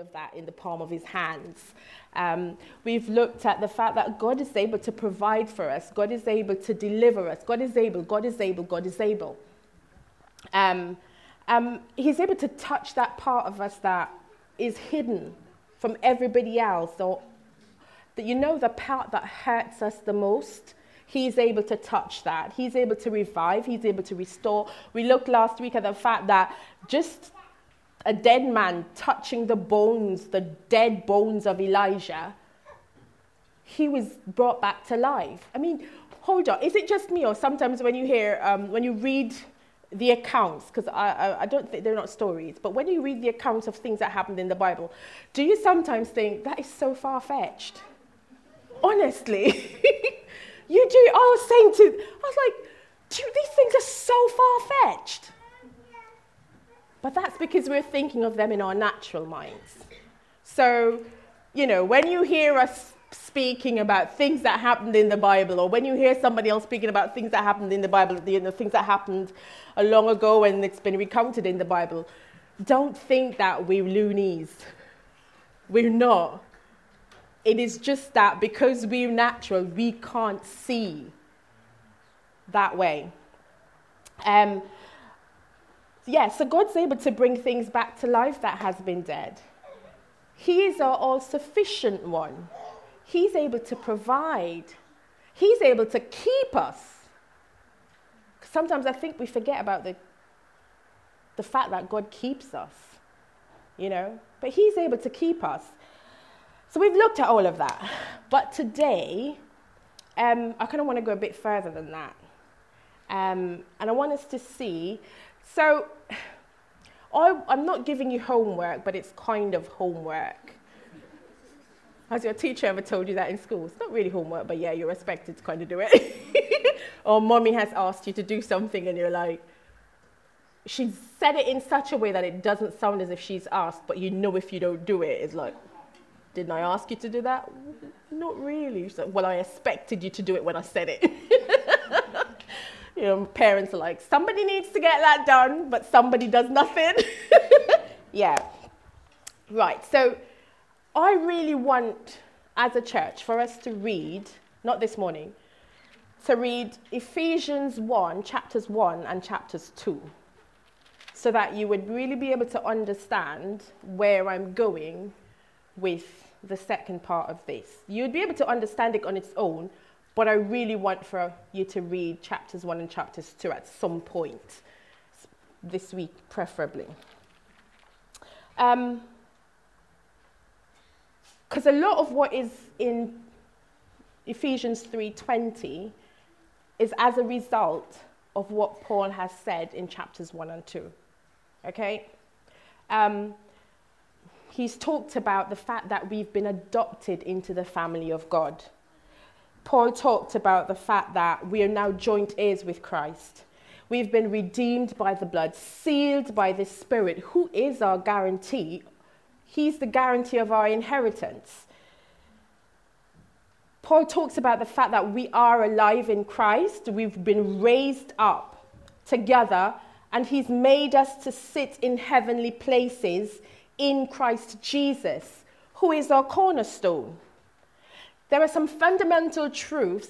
of that in the palm of his hands. Um, we've looked at the fact that God is able to provide for us, God is able to deliver us, God is able, God is able, God is able. Um, um, he's able to touch that part of us that is hidden from everybody else, or that you know the part that hurts us the most. He's able to touch that. He's able to revive. He's able to restore. We looked last week at the fact that just a dead man touching the bones, the dead bones of Elijah, he was brought back to life. I mean, hold on, is it just me, or sometimes when you hear, um, when you read the accounts, because I, I, I, don't think they're not stories, but when you read the accounts of things that happened in the Bible, do you sometimes think that is so far fetched? Honestly, you do. I was saying to, I was like, these things are so far fetched. But that's because we're thinking of them in our natural minds. So, you know, when you hear us speaking about things that happened in the Bible, or when you hear somebody else speaking about things that happened in the Bible, you know, things that happened a long ago and it's been recounted in the Bible, don't think that we're loonies. We're not. It is just that because we're natural, we can't see that way. Um, yeah, so God's able to bring things back to life that has been dead. He is our all sufficient one. He's able to provide. He's able to keep us. Sometimes I think we forget about the, the fact that God keeps us, you know, but He's able to keep us. So we've looked at all of that. But today, um, I kind of want to go a bit further than that. Um, and I want us to see so I, I'm not giving you homework, but it's kind of homework. Has your teacher ever told you that in school? It's not really homework, but yeah, you're expected to kind of do it. or mommy has asked you to do something and you're like, she's said it in such a way that it doesn't sound as if she's asked, but you know if you don't do it, it's like, didn't I ask you to do that? Not really. Like, well, I expected you to do it when I said it. you know, parents are like, somebody needs to get that done, but somebody does nothing. yeah. Right. So I really want, as a church, for us to read, not this morning, to read Ephesians 1, chapters 1 and chapters 2, so that you would really be able to understand where I'm going with the second part of this. You'd be able to understand it on its own, but I really want for you to read chapters one and chapters two at some point this week, preferably. Because um, a lot of what is in Ephesians 3:20 is as a result of what Paul has said in chapters 1 and 2. Okay? Um, he's talked about the fact that we've been adopted into the family of God. Paul talked about the fact that we are now joint heirs with Christ. We've been redeemed by the blood, sealed by the Spirit, who is our guarantee. He's the guarantee of our inheritance. Paul talks about the fact that we are alive in Christ, we've been raised up together, and He's made us to sit in heavenly places in Christ Jesus, who is our cornerstone. There are some fundamental truths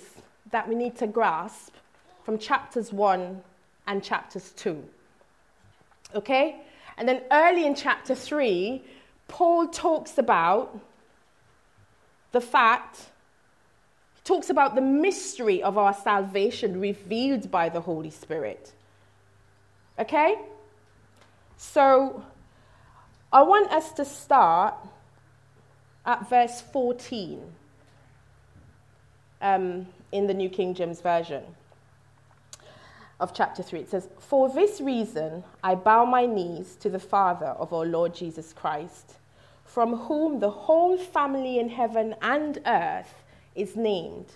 that we need to grasp from chapters 1 and chapters 2. Okay? And then early in chapter 3, Paul talks about the fact, he talks about the mystery of our salvation revealed by the Holy Spirit. Okay? So, I want us to start at verse 14 um, in the New King James Version of chapter 3. It says, For this reason I bow my knees to the Father of our Lord Jesus Christ, from whom the whole family in heaven and earth is named,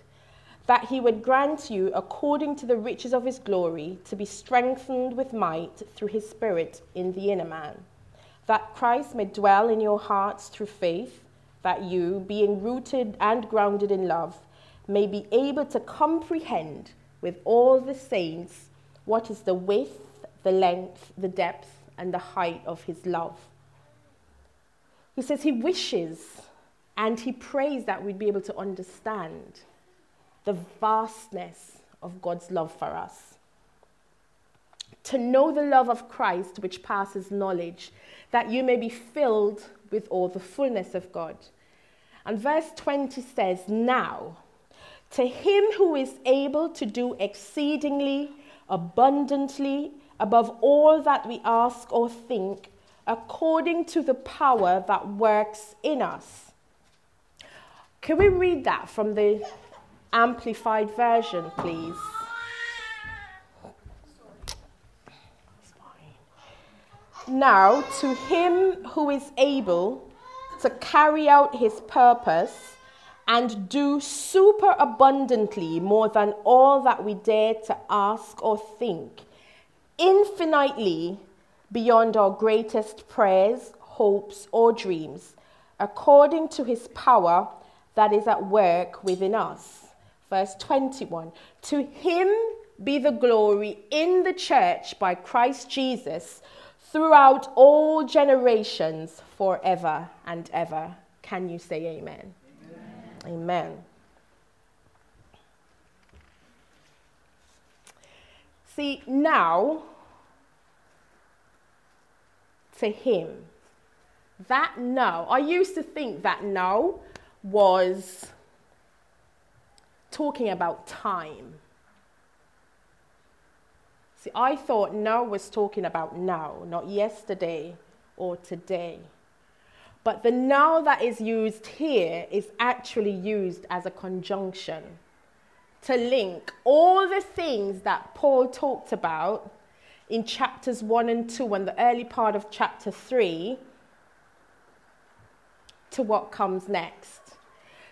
that he would grant you, according to the riches of his glory, to be strengthened with might through his Spirit in the inner man, that Christ may dwell in your hearts through faith, that you, being rooted and grounded in love, may be able to comprehend with all the saints what is the width, the length, the depth, and the height of his love. He says he wishes and he prays that we'd be able to understand the vastness of God's love for us. To know the love of Christ, which passes knowledge, that you may be filled with all the fullness of God. And verse 20 says, Now, to him who is able to do exceedingly, abundantly, above all that we ask or think, according to the power that works in us. Can we read that from the Amplified Version, please? Now, to him who is able to carry out his purpose and do super abundantly more than all that we dare to ask or think, infinitely beyond our greatest prayers, hopes, or dreams, according to his power that is at work within us. Verse 21 To him be the glory in the church by Christ Jesus throughout all generations, forever and ever. Can you say amen? Amen. See, now, to him, that no. I used to think that no was talking about time. See, I thought no was talking about now, not yesterday or today. But the now that is used here is actually used as a conjunction to link all the things that Paul talked about in chapters 1 and 2 and the early part of chapter 3 to what comes next.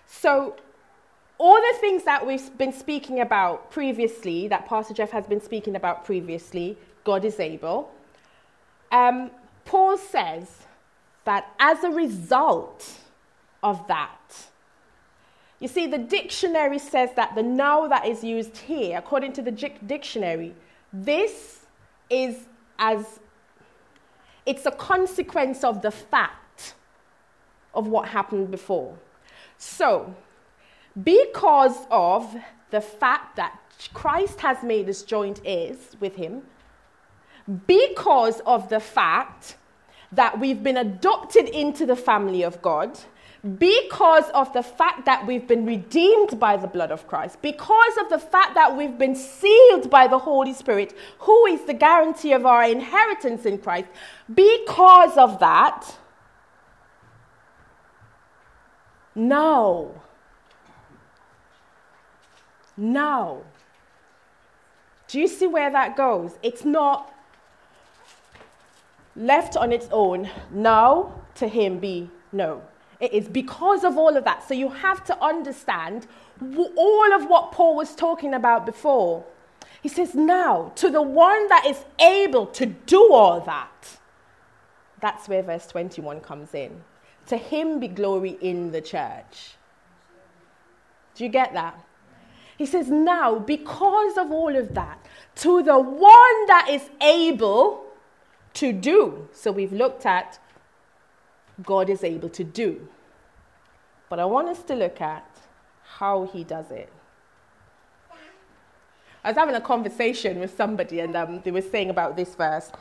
So all the things that we've been speaking about previously, that Pastor Jeff has been speaking about previously, God is able. Um, Paul says that as a result of that, you see, the dictionary says that the now that is used here, according to the dictionary, this is as it's a consequence of the fact of what happened before. So, because of the fact that Christ has made us joint heirs with him, because of the fact that we've been adopted into the family of God, because of the fact that we've been redeemed by the blood of Christ, because of the fact that we've been sealed by the Holy Spirit, who is the guarantee of our inheritance in Christ, because of that, no now. Do you see where that goes? It's not left on its own. Now to him be no. It is because of all of that. So you have to understand all of what Paul was talking about before. He says, Now, to the one that is able to do all that. That's where verse 21 comes in. To him be glory in the church. Do you get that? He says, Now, because of all of that, to the one that is able to do. So we've looked at God is able to do. But I want us to look at how he does it. I was having a conversation with somebody, and um, they were saying about this verse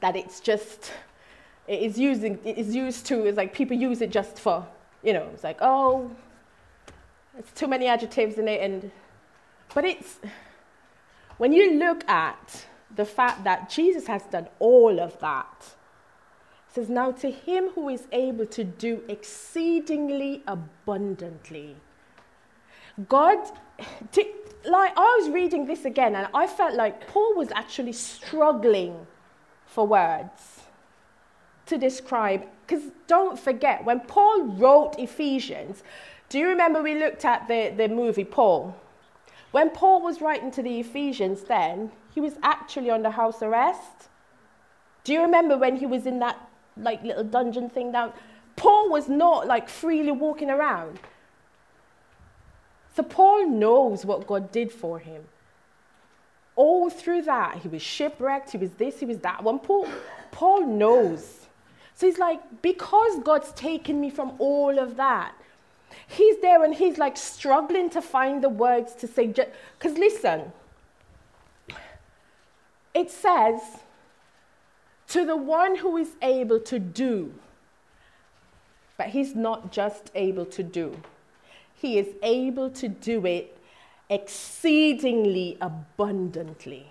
that it's just, it is, using, it is used to, it's like people use it just for, you know, it's like, oh, it's too many adjectives in it, and but it's when you look at the fact that Jesus has done all of that. It says, Now to him who is able to do exceedingly abundantly. God, to, like, I was reading this again and I felt like Paul was actually struggling for words to describe. Because don't forget, when Paul wrote Ephesians, do you remember we looked at the, the movie Paul? When Paul was writing to the Ephesians, then he was actually under house arrest. Do you remember when he was in that like little dungeon thing down? Paul was not like freely walking around. So Paul knows what God did for him. All through that, he was shipwrecked, he was this, he was that. When Paul, Paul knows So he's like, because God's taken me from all of that, he's there and he's like struggling to find the words to say. Because listen, it says, to the one who is able to do, but he's not just able to do, he is able to do it exceedingly abundantly.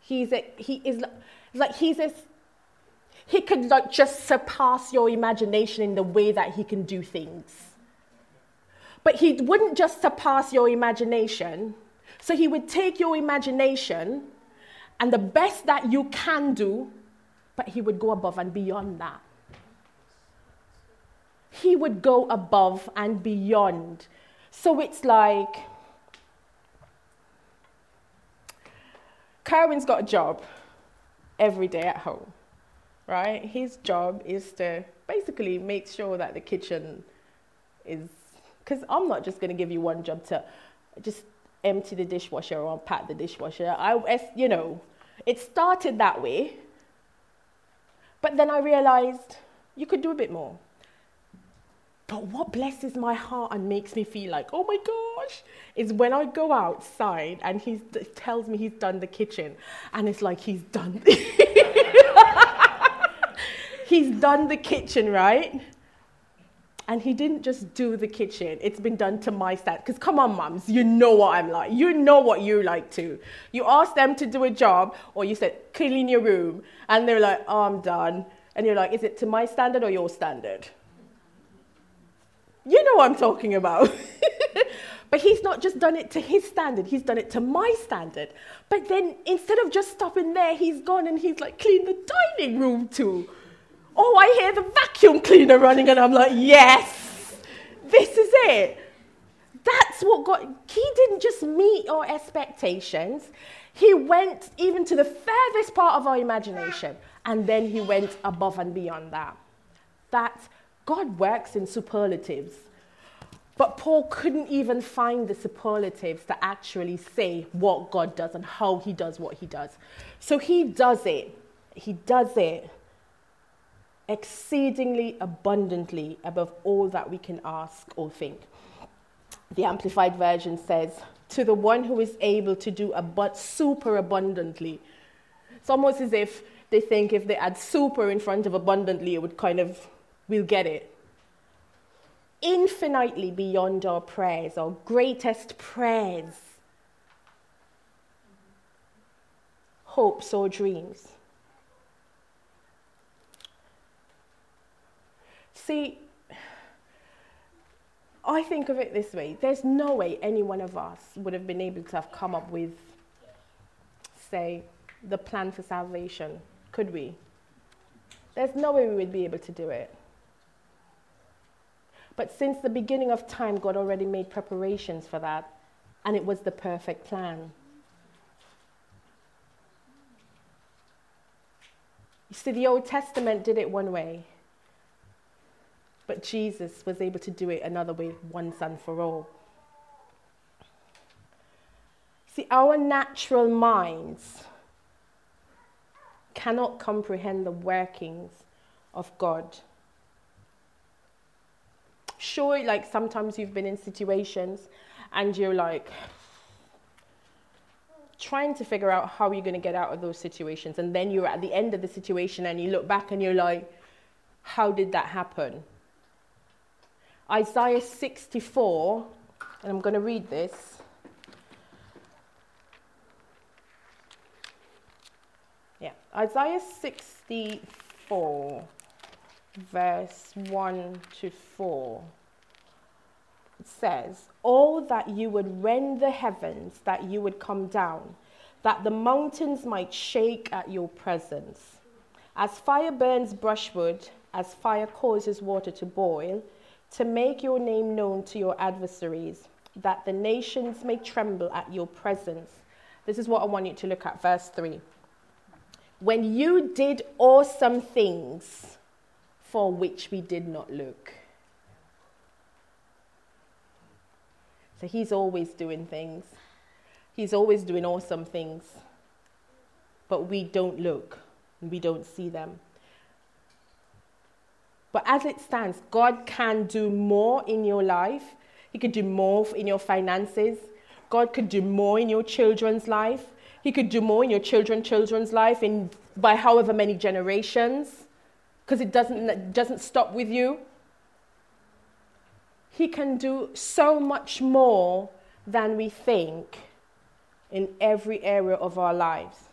He's a, he is like he's a, he could like just surpass your imagination in the way that he can do things. But he wouldn't just surpass your imagination. So he would take your imagination and the best that you can do, but he would go above and beyond that. He would go above and beyond. So it's like Kerwin's got a job every day at home, right? His job is to basically make sure that the kitchen is, because I'm not just going to give you one job to just empty the dishwasher or pat the dishwasher. I, you know, it started that way, but then I realized you could do a bit more. But what blesses my heart and makes me feel like, oh my gosh, is when I go outside and he tells me he's done the kitchen, and it's like he's done. he's done the kitchen, right? And he didn't just do the kitchen, it's been done to my standard. Because come on, mums, you know what I'm like. You know what you like to. You ask them to do a job, or you said, clean your room, and they're like, oh, I'm done. And you're like, is it to my standard or your standard? You know what I'm talking about. but he's not just done it to his standard, he's done it to my standard. But then instead of just stopping there, he's gone and he's like cleaned the dining room too. Oh, I hear the vacuum cleaner running, and I'm like, yes, this is it. That's what God, he didn't just meet our expectations, he went even to the furthest part of our imagination, and then he went above and beyond that. That's God works in superlatives. But Paul couldn't even find the superlatives to actually say what God does and how he does what he does. So he does it. He does it exceedingly abundantly above all that we can ask or think. The Amplified Version says, to the one who is able to do but super abundantly. It's almost as if they think if they add super in front of abundantly, it would kind of we'll get it. Infinitely beyond our prayers, our greatest prayers, hopes, or dreams. See, I think of it this way there's no way any one of us would have been able to have come up with, say, the plan for salvation, could we? There's no way we would be able to do it. But since the beginning of time, God already made preparations for that, and it was the perfect plan. You see, the Old Testament did it one way, but Jesus was able to do it another way once and for all. See, our natural minds cannot comprehend the workings of God sure, like sometimes you've been in situations and you're like trying to figure out how you're going to get out of those situations. And then you're at the end of the situation and you look back and you're like, how did that happen? Isaiah 64, and I'm going to read this. Yeah, Isaiah 64 verse 1 to 4. It says, Oh, that you would rend the heavens, that you would come down, that the mountains might shake at your presence. As fire burns brushwood, as fire causes water to boil, to make your name known to your adversaries, that the nations may tremble at your presence. This is what I want you to look at, verse 3. When you did awesome things, for which we did not look. So he's always doing things. He's always doing awesome things. But we don't look, we don't see them. But as it stands, God can do more in your life. He could do more in your finances. God could do more in your children's life. He could do more in your children, children's life in by however many generations, because it doesn't, it doesn't stop with you. He can do so much more than we think in every area of our lives.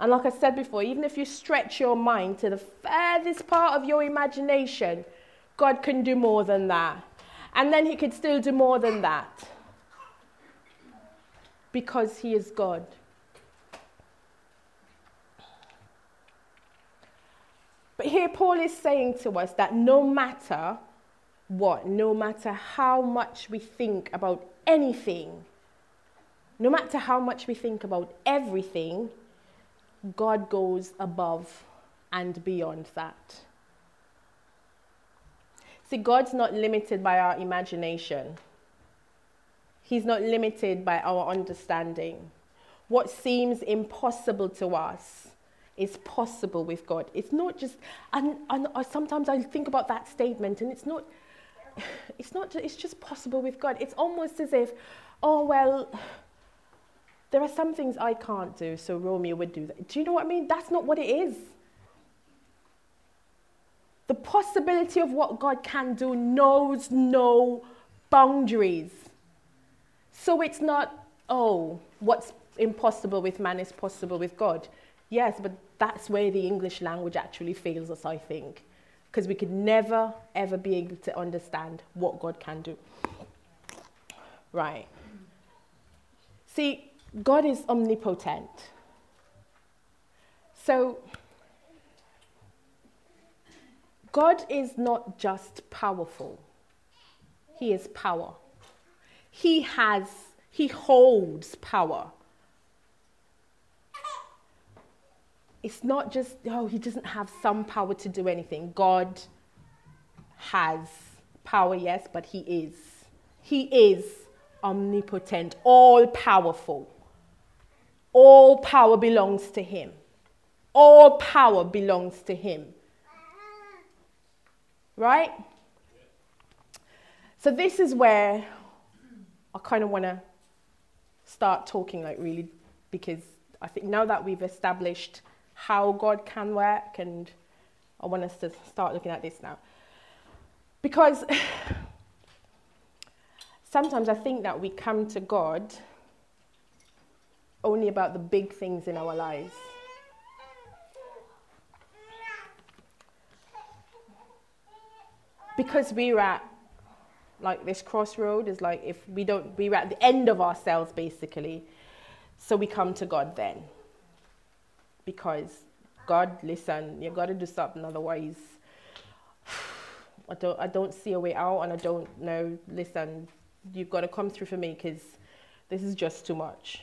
And like I said before, even if you stretch your mind to the furthest part of your imagination, God can do more than that. And then He could still do more than that. Because He is God. But here Paul is saying to us that no matter what, no matter how much we think about anything, no matter how much we think about everything, God goes above and beyond that. See, God's not limited by our imagination. He's not limited by our understanding. What seems impossible to us is possible with God. It's not just, and, and sometimes I think about that statement, and it's not, it's not, it's just possible with God. It's almost as if, oh, well, there are some things I can't do, so Romeo would do that. Do you know what I mean? That's not what it is. The possibility of what God can do knows no boundaries. So it's not, oh, what's impossible with man is possible with God. Yes, but that's where the English language actually fails us, I think. Because we could never, ever be able to understand what God can do. Right. See, God is omnipotent. So, God is not just powerful, He is power. He has, He holds power. It's not just, oh, He doesn't have some power to do anything. God has power, yes, but He is. He is omnipotent, all powerful. All power belongs to him. All power belongs to him. Right? So, this is where I kind of want to start talking, like, really, because I think now that we've established how God can work, and I want us to start looking at this now. Because sometimes I think that we come to God only about the big things in our lives. Because we're at like this crossroad is like if we don't we're at the end of ourselves basically. So we come to God then. Because God, listen, you gotta do something, otherwise I don't I don't see a way out and I don't know, listen, you've got to come through for me because this is just too much.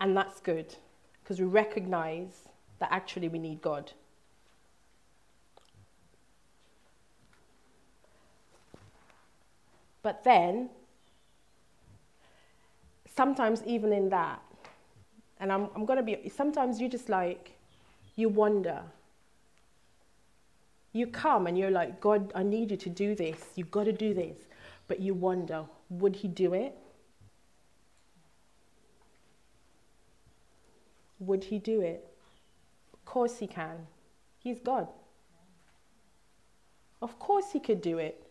And that's good because we recognize that actually we need God. But then, sometimes even in that, and I'm, I'm going to be, sometimes you just like, you wonder. You come and you're like, God, I need you to do this. You've got to do this. But you wonder, would he do it? Would he do it? Of course he can. He's God. Of course he could do it.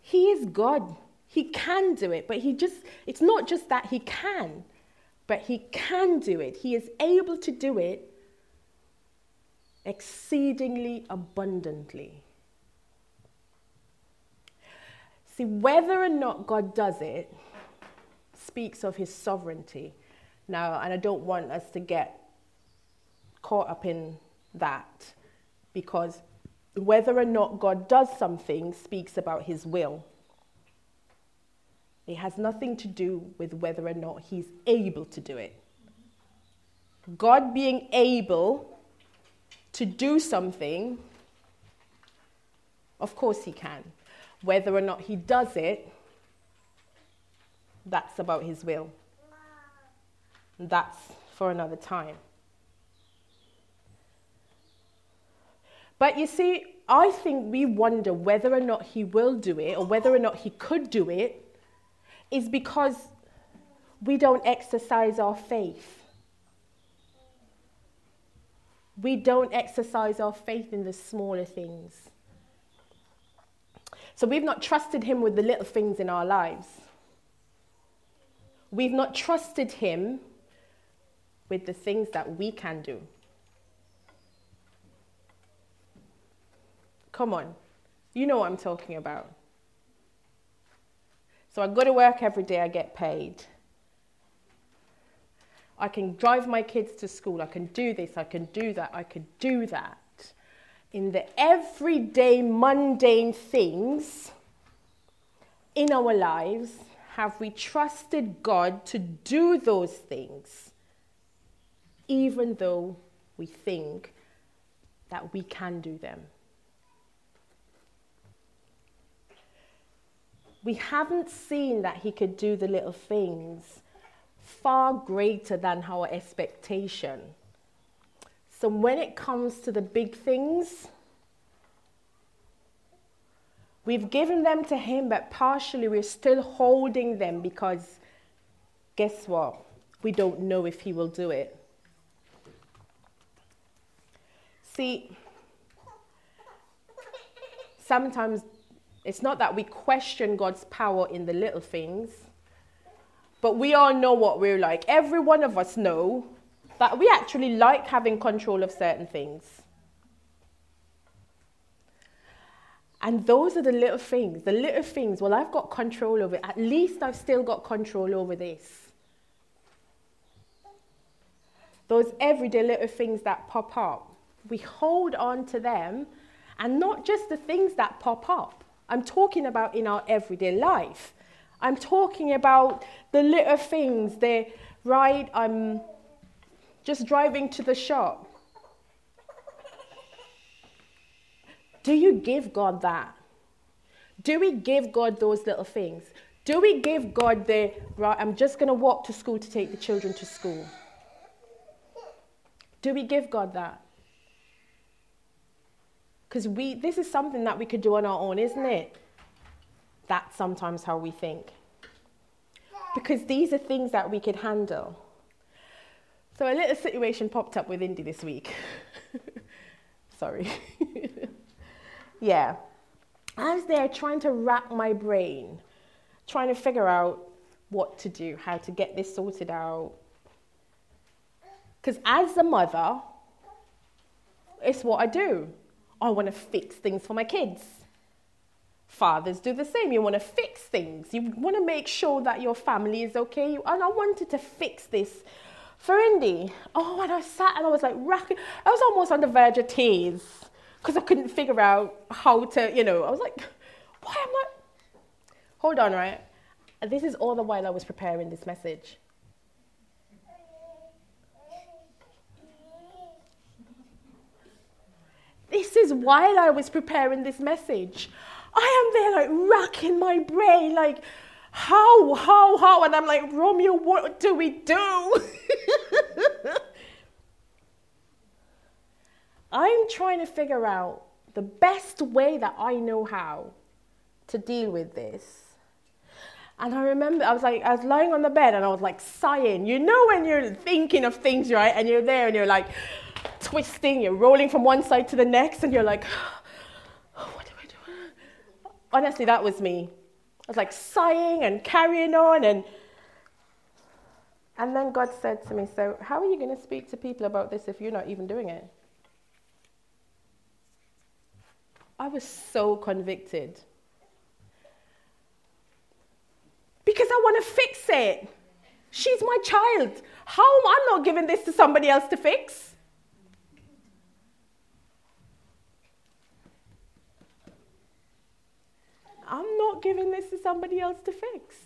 He is God. He can do it, but he just, it's not just that he can, but he can do it. He is able to do it exceedingly abundantly. See, whether or not God does it speaks of his sovereignty. Now, and I don't want us to get caught up in that because whether or not God does something speaks about his will. It has nothing to do with whether or not he's able to do it. God being able to do something, of course he can. Whether or not he does it, that's about his will. That's for another time. But you see, I think we wonder whether or not he will do it or whether or not he could do it is because we don't exercise our faith. We don't exercise our faith in the smaller things. So we've not trusted him with the little things in our lives. We've not trusted him with the things that we can do. Come on. You know what I'm talking about. So I go to work every day, I get paid. I can drive my kids to school, I can do this, I can do that, I can do that. In the everyday mundane things in our lives, have we trusted God to do those things, even though we think that we can do them? we haven't seen that he could do the little things far greater than our expectation. So when it comes to the big things, we've given them to him, but partially we're still holding them because guess what? We don't know if he will do it. See, sometimes it's not that we question God's power in the little things, but we all know what we're like. Every one of us know that we actually like having control of certain things. And those are the little things. The little things, well, I've got control over it. At least I've still got control over this. Those everyday little things that pop up, we hold on to them, and not just the things that pop up. I'm talking about in our everyday life. I'm talking about the little things, the right, I'm just driving to the shop. Do you give God that? Do we give God those little things? Do we give God the, right, I'm just going to walk to school to take the children to school? Do we give God that? Because we, this is something that we could do on our own, isn't it? That's sometimes how we think. Because these are things that we could handle. So a little situation popped up with Indy this week. Sorry. yeah. I was there trying to rack my brain, trying to figure out what to do, how to get this sorted out. Because as a mother, it's what I do. I want to fix things for my kids. Fathers do the same. You want to fix things. You want to make sure that your family is okay. And I wanted to fix this for Indy. Oh, and I sat and I was like racking. I was almost on the verge of tears because I couldn't figure out how to, you know, I was like, why am I? Hold on, right? This is all the while I was preparing this message. This is while I was preparing this message. I am there like racking my brain, like, how, how, how? And I'm like, Romeo, what do we do? I'm trying to figure out the best way that I know how to deal with this. And I remember I was like, I was lying on the bed and I was like sighing. You know, when you're thinking of things, right? And you're there and you're like, twisting, you're rolling from one side to the next, and you're like, oh, what do I do? Honestly, that was me. I was like sighing and carrying on, and and then God said to me, So, how are you going to speak to people about this if you're not even doing it? I was so convicted. Because I want to fix it. She's my child. How am I not giving this to somebody else to fix? I'm not giving this to somebody else to fix.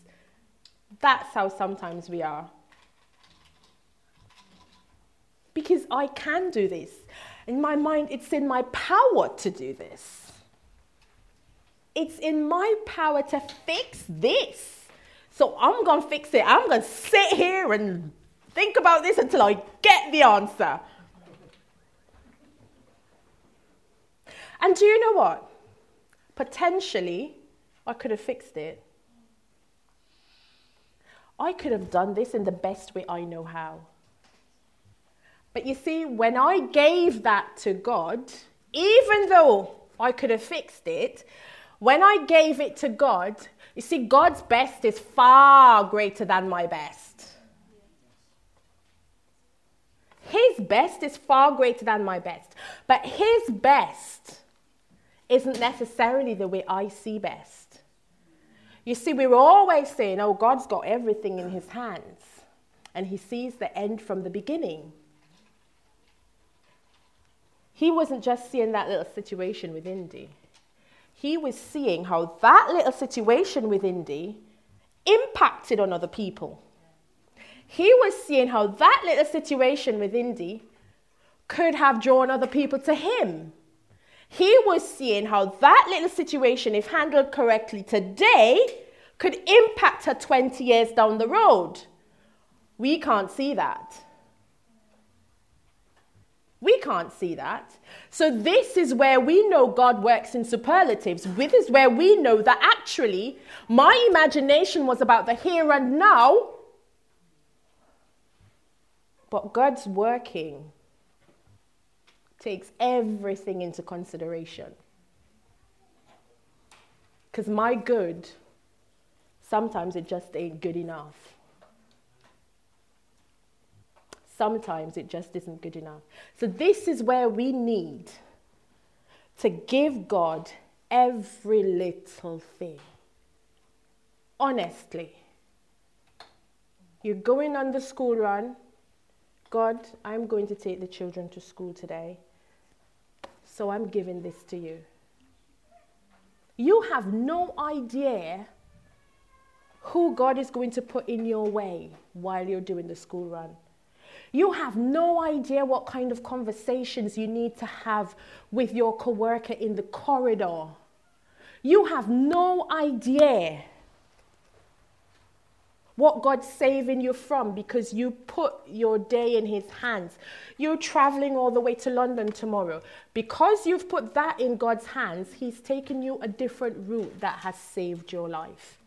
That's how sometimes we are. Because I can do this. In my mind, it's in my power to do this. It's in my power to fix this. So I'm going to fix it. I'm going to sit here and think about this until I get the answer. And do you know what? Potentially, I could have fixed it. I could have done this in the best way I know how. But you see, when I gave that to God, even though I could have fixed it, when I gave it to God, you see, God's best is far greater than my best. His best is far greater than my best. But His best isn't necessarily the way I see best. You see, we were always saying, oh, God's got everything in His hands, and He sees the end from the beginning. He wasn't just seeing that little situation with Indy he was seeing how that little situation with Indy impacted on other people. He was seeing how that little situation with Indy could have drawn other people to him. He was seeing how that little situation, if handled correctly today, could impact her 20 years down the road. We can't see that. We can't see that. So, this is where we know God works in superlatives. This is where we know that actually my imagination was about the here and now, but God's working takes everything into consideration. Because my good, sometimes it just ain't good enough sometimes it just isn't good enough. So, this is where we need to give God every little thing. Honestly. You're going on the school run. God, I'm going to take the children to school today. So I'm giving this to you. You have no idea who God is going to put in your way while you're doing the school run. You have no idea what kind of conversations you need to have with your coworker in the corridor. You have no idea what God's saving you from because you put your day in His hands. You're traveling all the way to London tomorrow. Because you've put that in God's hands, He's taken you a different route that has saved your life.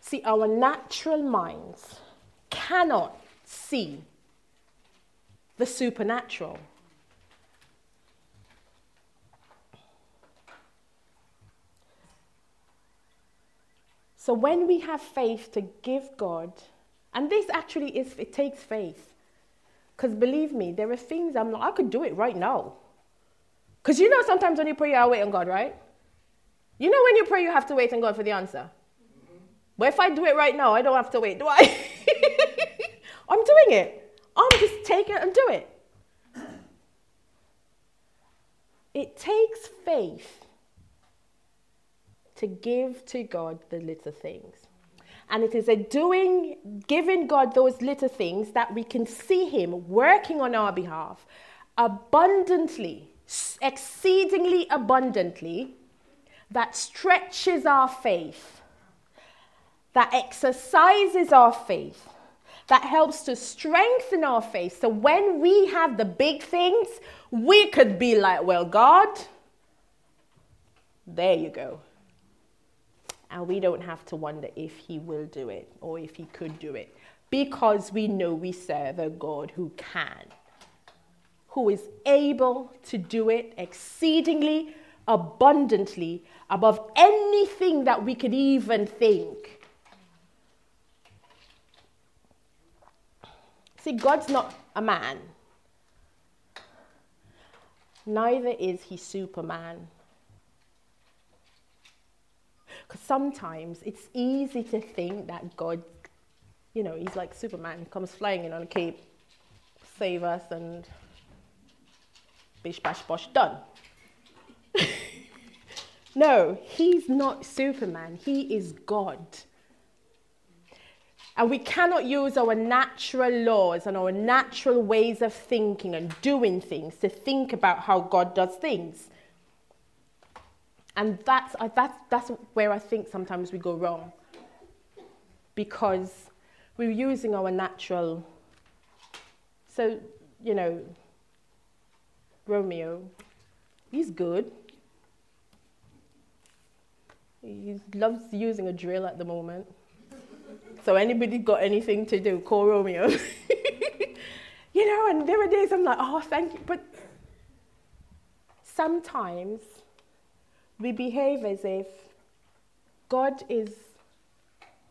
See, our natural minds cannot see the supernatural. So when we have faith to give God, and this actually is, it takes faith. Because believe me, there are things I'm like, I could do it right now. Because you know, sometimes when you pray, you wait on God, right? You know, when you pray, you have to wait on God for the answer. But if I do it right now, I don't have to wait, do I? I'm doing it. I'm just taking it and do it. It takes faith to give to God the little things. And it is a doing, giving God those little things that we can see Him working on our behalf abundantly, exceedingly abundantly, that stretches our faith that exercises our faith, that helps to strengthen our faith. So when we have the big things, we could be like, well, God, there you go. And we don't have to wonder if He will do it or if He could do it because we know we serve a God who can, who is able to do it exceedingly abundantly above anything that we could even think. See, God's not a man. Neither is he Superman. Because sometimes it's easy to think that God, you know, he's like Superman, comes flying in on a cape, save us, and bish bash bosh done. no, he's not Superman, he is God. And we cannot use our natural laws and our natural ways of thinking and doing things to think about how God does things. And that's, uh, that's, that's where I think sometimes we go wrong. Because we're using our natural. So, you know, Romeo, he's good. He loves using a drill at the moment. So anybody got anything to do, call Romeo. you know, and there are days I'm like, oh, thank you. But sometimes we behave as if God is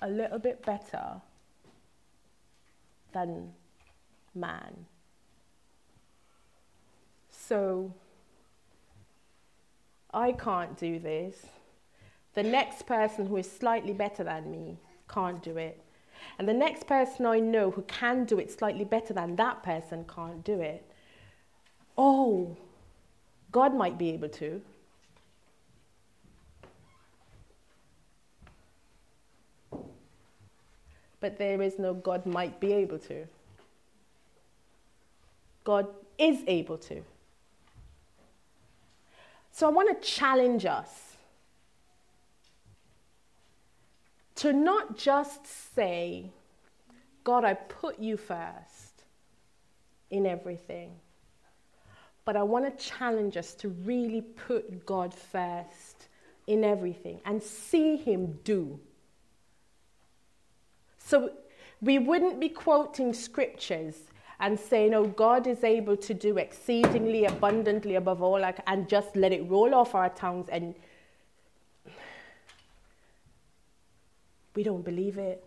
a little bit better than man. So I can't do this. The next person who is slightly better than me can't do it. And the next person I know who can do it slightly better than that person can't do it. Oh, God might be able to. But there is no God might be able to. God is able to. So I want to challenge us to not just say, God, I put you first in everything, but I want to challenge us to really put God first in everything and see Him do. So we wouldn't be quoting scriptures and saying, oh, God is able to do exceedingly abundantly above all, and just let it roll off our tongues and we don't believe it.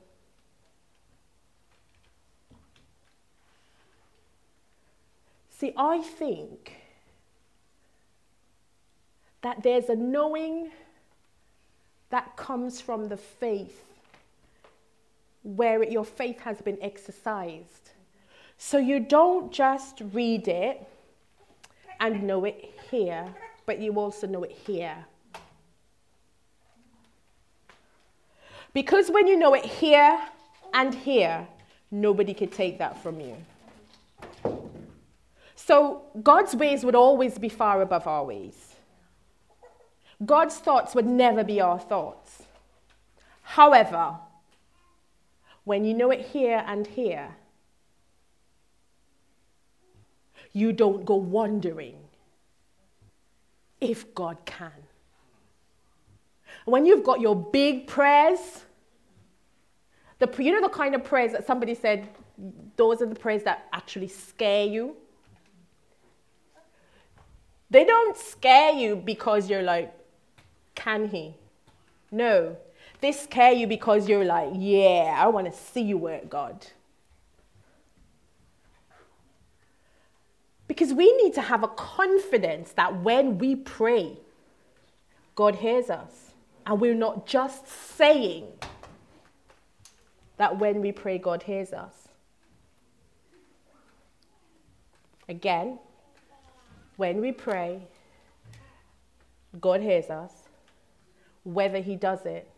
See, I think that there's a knowing that comes from the faith where your faith has been exercised. So you don't just read it and know it here, but you also know it here. Because when you know it here and here, nobody could take that from you. So God's ways would always be far above our ways. God's thoughts would never be our thoughts. However, when you know it here and here, you don't go wondering if God can. When you've got your big prayers, the, you know the kind of prayers that somebody said, those are the prayers that actually scare you? They don't scare you because you're like, can he? No. They scare you because you're like, yeah, I want to see you work, God. Because we need to have a confidence that when we pray, God hears us. And we're not just saying, that when we pray, God hears us. Again, when we pray, God hears us. Whether He does it,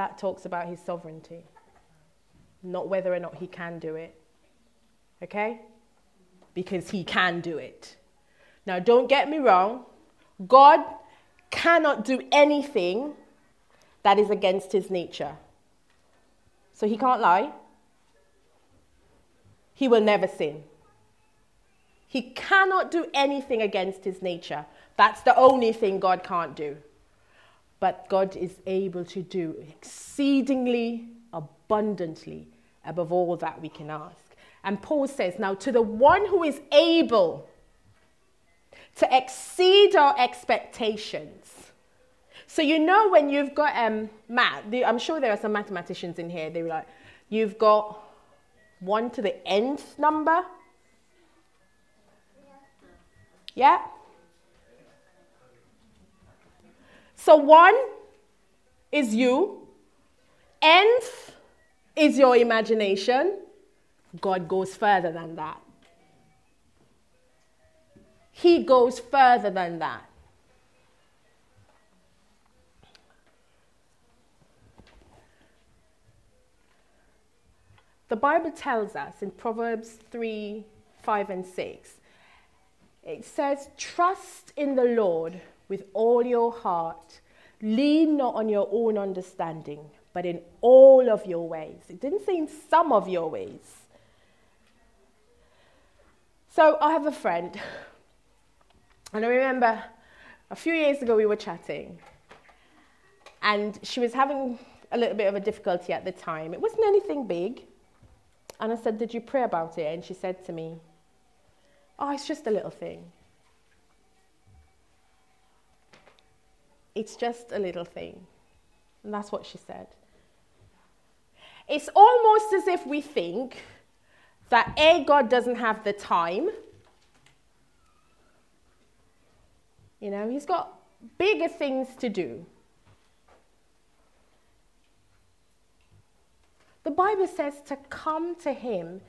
that talks about His sovereignty, not whether or not He can do it. Okay? Because He can do it. Now, don't get me wrong, God cannot do anything that is against His nature. So he can't lie. He will never sin. He cannot do anything against his nature. That's the only thing God can't do. But God is able to do exceedingly abundantly above all that we can ask. And Paul says, Now to the one who is able to exceed our expectations so you know when you've got um, math, I'm sure there are some mathematicians in here. They were like, you've got one to the nth number. Yeah. So one is you, nth is your imagination. God goes further than that. He goes further than that. The Bible tells us in Proverbs 3 5 and 6, it says, Trust in the Lord with all your heart, lean not on your own understanding, but in all of your ways. It didn't say in some of your ways. So I have a friend. And I remember a few years ago we were chatting, and she was having a little bit of a difficulty at the time. It wasn't anything big. And I said, Did you pray about it? And she said to me, Oh, it's just a little thing. It's just a little thing. And that's what she said. It's almost as if we think that A, God doesn't have the time. You know, He's got bigger things to do. The Bible says to come to Him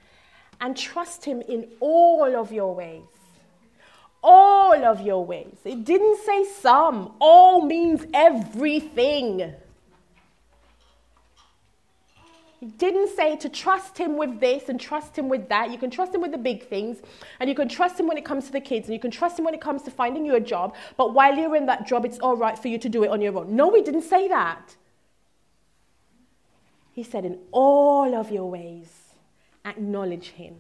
and trust Him in all of your ways. All of your ways. It didn't say some, all means everything. He didn't say to trust him with this and trust him with that. You can trust him with the big things, and you can trust him when it comes to the kids, and you can trust him when it comes to finding you a job. But while you're in that job, it's all right for you to do it on your own. No, he didn't say that. He said, In all of your ways, acknowledge him.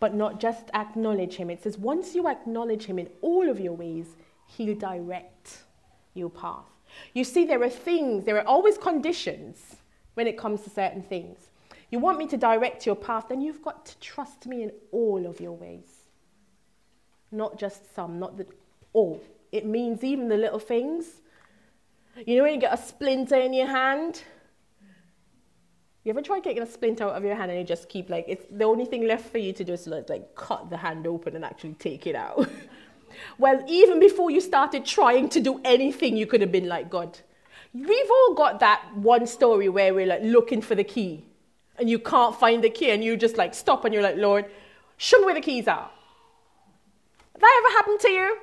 But not just acknowledge him. It says, once you acknowledge him in all of your ways, he'll direct your path. You see, there are things, there are always conditions when it comes to certain things. You want me to direct your path, then you've got to trust me in all of your ways. Not just some, not the all. It means even the little things. You know when you get a splinter in your hand? You ever tried getting a splinter out of your hand and you just keep like it's the only thing left for you to do is like, like cut the hand open and actually take it out. well, even before you started trying to do anything, you could have been like, God, We've all got that one story where we're like looking for the key and you can't find the key and you just like stop and you're like, Lord, show me where the keys are. Has that ever happened to you?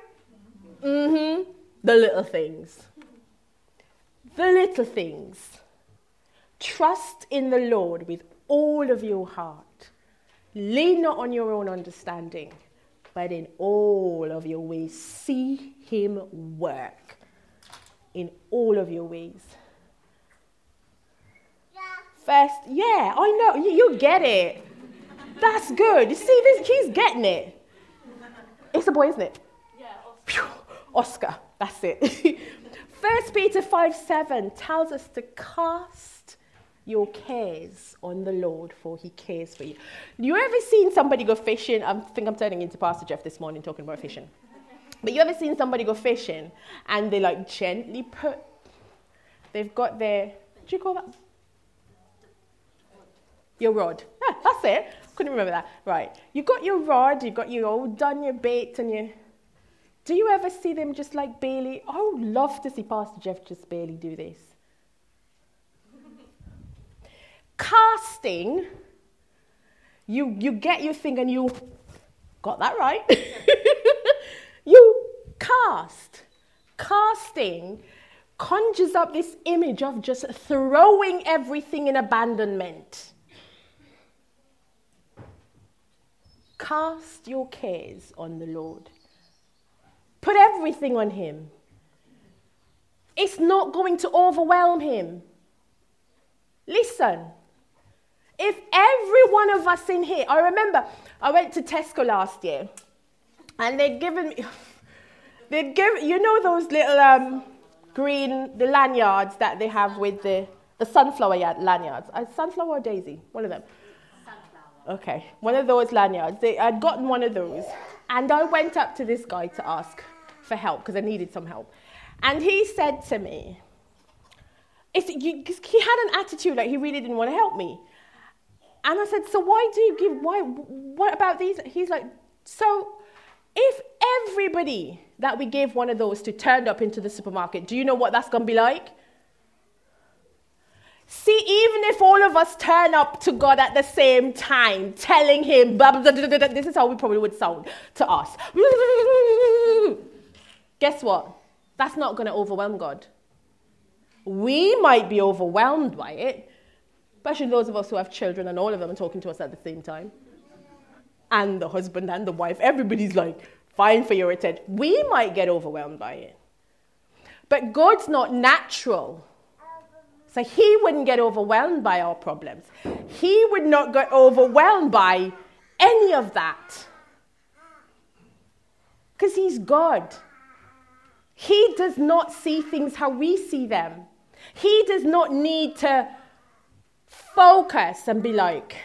Mm hmm. The little things. The little things. Trust in the Lord with all of your heart. Lean not on your own understanding, but in all of your ways see Him work in all of your ways. First, yeah, I know, you, you get it. That's good. You see this? She's getting it. It's a boy, isn't it? Yeah, Oscar. Oscar, that's it. First Peter 5 7 tells us to cast your cares on the Lord, for he cares for you. You ever seen somebody go fishing? I think I'm turning into Pastor Jeff this morning talking about fishing. But you ever seen somebody go fishing and they like gently put, they've got their, what do you call that? Your rod. Yeah, that's it. Couldn't remember that. Right. You got your rod, you got your all done your bait and you. Do you ever see them just like barely? I would love to see Pastor Jeff just barely do this. Casting, you you get your thing and you got that right. You cast. Casting conjures up this image of just throwing everything in abandonment. Cast your cares on the Lord. Put everything on Him. It's not going to overwhelm Him. Listen, if every one of us in here, I remember I went to Tesco last year and they'd given me, they'd give, you know those little um, green, the lanyards that they have with the, the sunflower yard lanyards. Uh, sunflower or daisy? One of them. Sunflower. Okay, one of those lanyards. They, I'd gotten one of those. And I went up to this guy to ask for help because I needed some help. And he said to me, you, he had an attitude like he really didn't want to help me. And I said, So why do you give, why, what about these? He's like, So if everybody that we gave one of those to turned up into the supermarket, do you know what that's going to be like? See, even if all of us turn up to God at the same time, telling Him, blah, blah, blah, this is how we probably would sound to us. Guess what? That's not going to overwhelm God. We might be overwhelmed by it, especially those of us who have children and all of them are talking to us at the same time and the husband and the wife, everybody's like fine for your attention. We might get overwhelmed by it. But God's not natural. So he wouldn't get overwhelmed by our problems. He would not get overwhelmed by any of that. Because He's God. He does not see things how we see them. He does not need to focus and be like,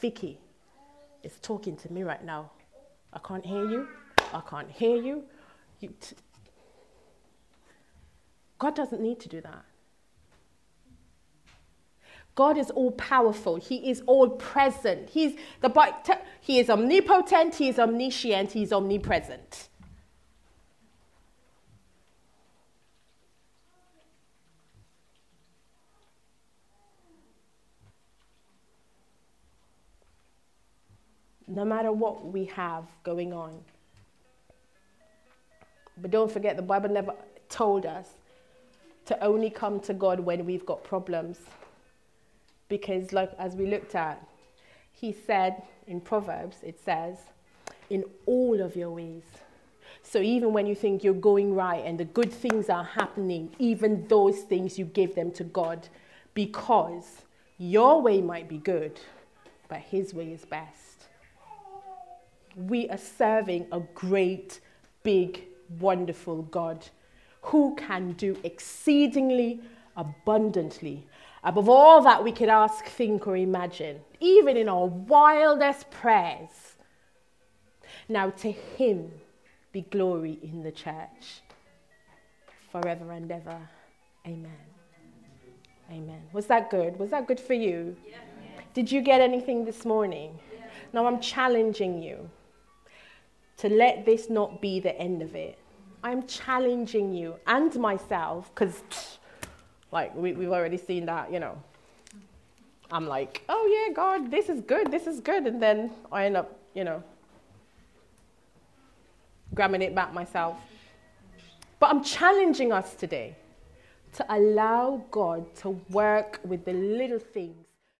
Vicky is talking to me right now. I can't hear you. I can't hear you. you t- God doesn't need to do that. God is all powerful. He is all present. He's the he is omnipotent, he is omniscient, he is omnipresent. No matter what we have going on. But don't forget, the Bible never told us to only come to God when we've got problems. Because like as we looked at he said in proverbs it says in all of your ways. So even when you think you're going right and the good things are happening even those things you give them to god because your way might be good but his way is best we are serving a great big wonderful god who can do exceedingly abundantly above all that we could ask, think, or imagine, even in our wildest prayers. Now, to Him be glory in the church forever and ever. Amen. Amen. Was that good? Was that good for you? Yeah. Did you get anything this morning? Yeah. Now, I'm challenging you to let this not be the end of it. I'm challenging you and myself because like, we, we've already seen that, you know. I'm like, oh yeah, God, this is good, this is good. And then I end up, you know, grabbing it back myself. But I'm challenging us today to allow God to work with the little things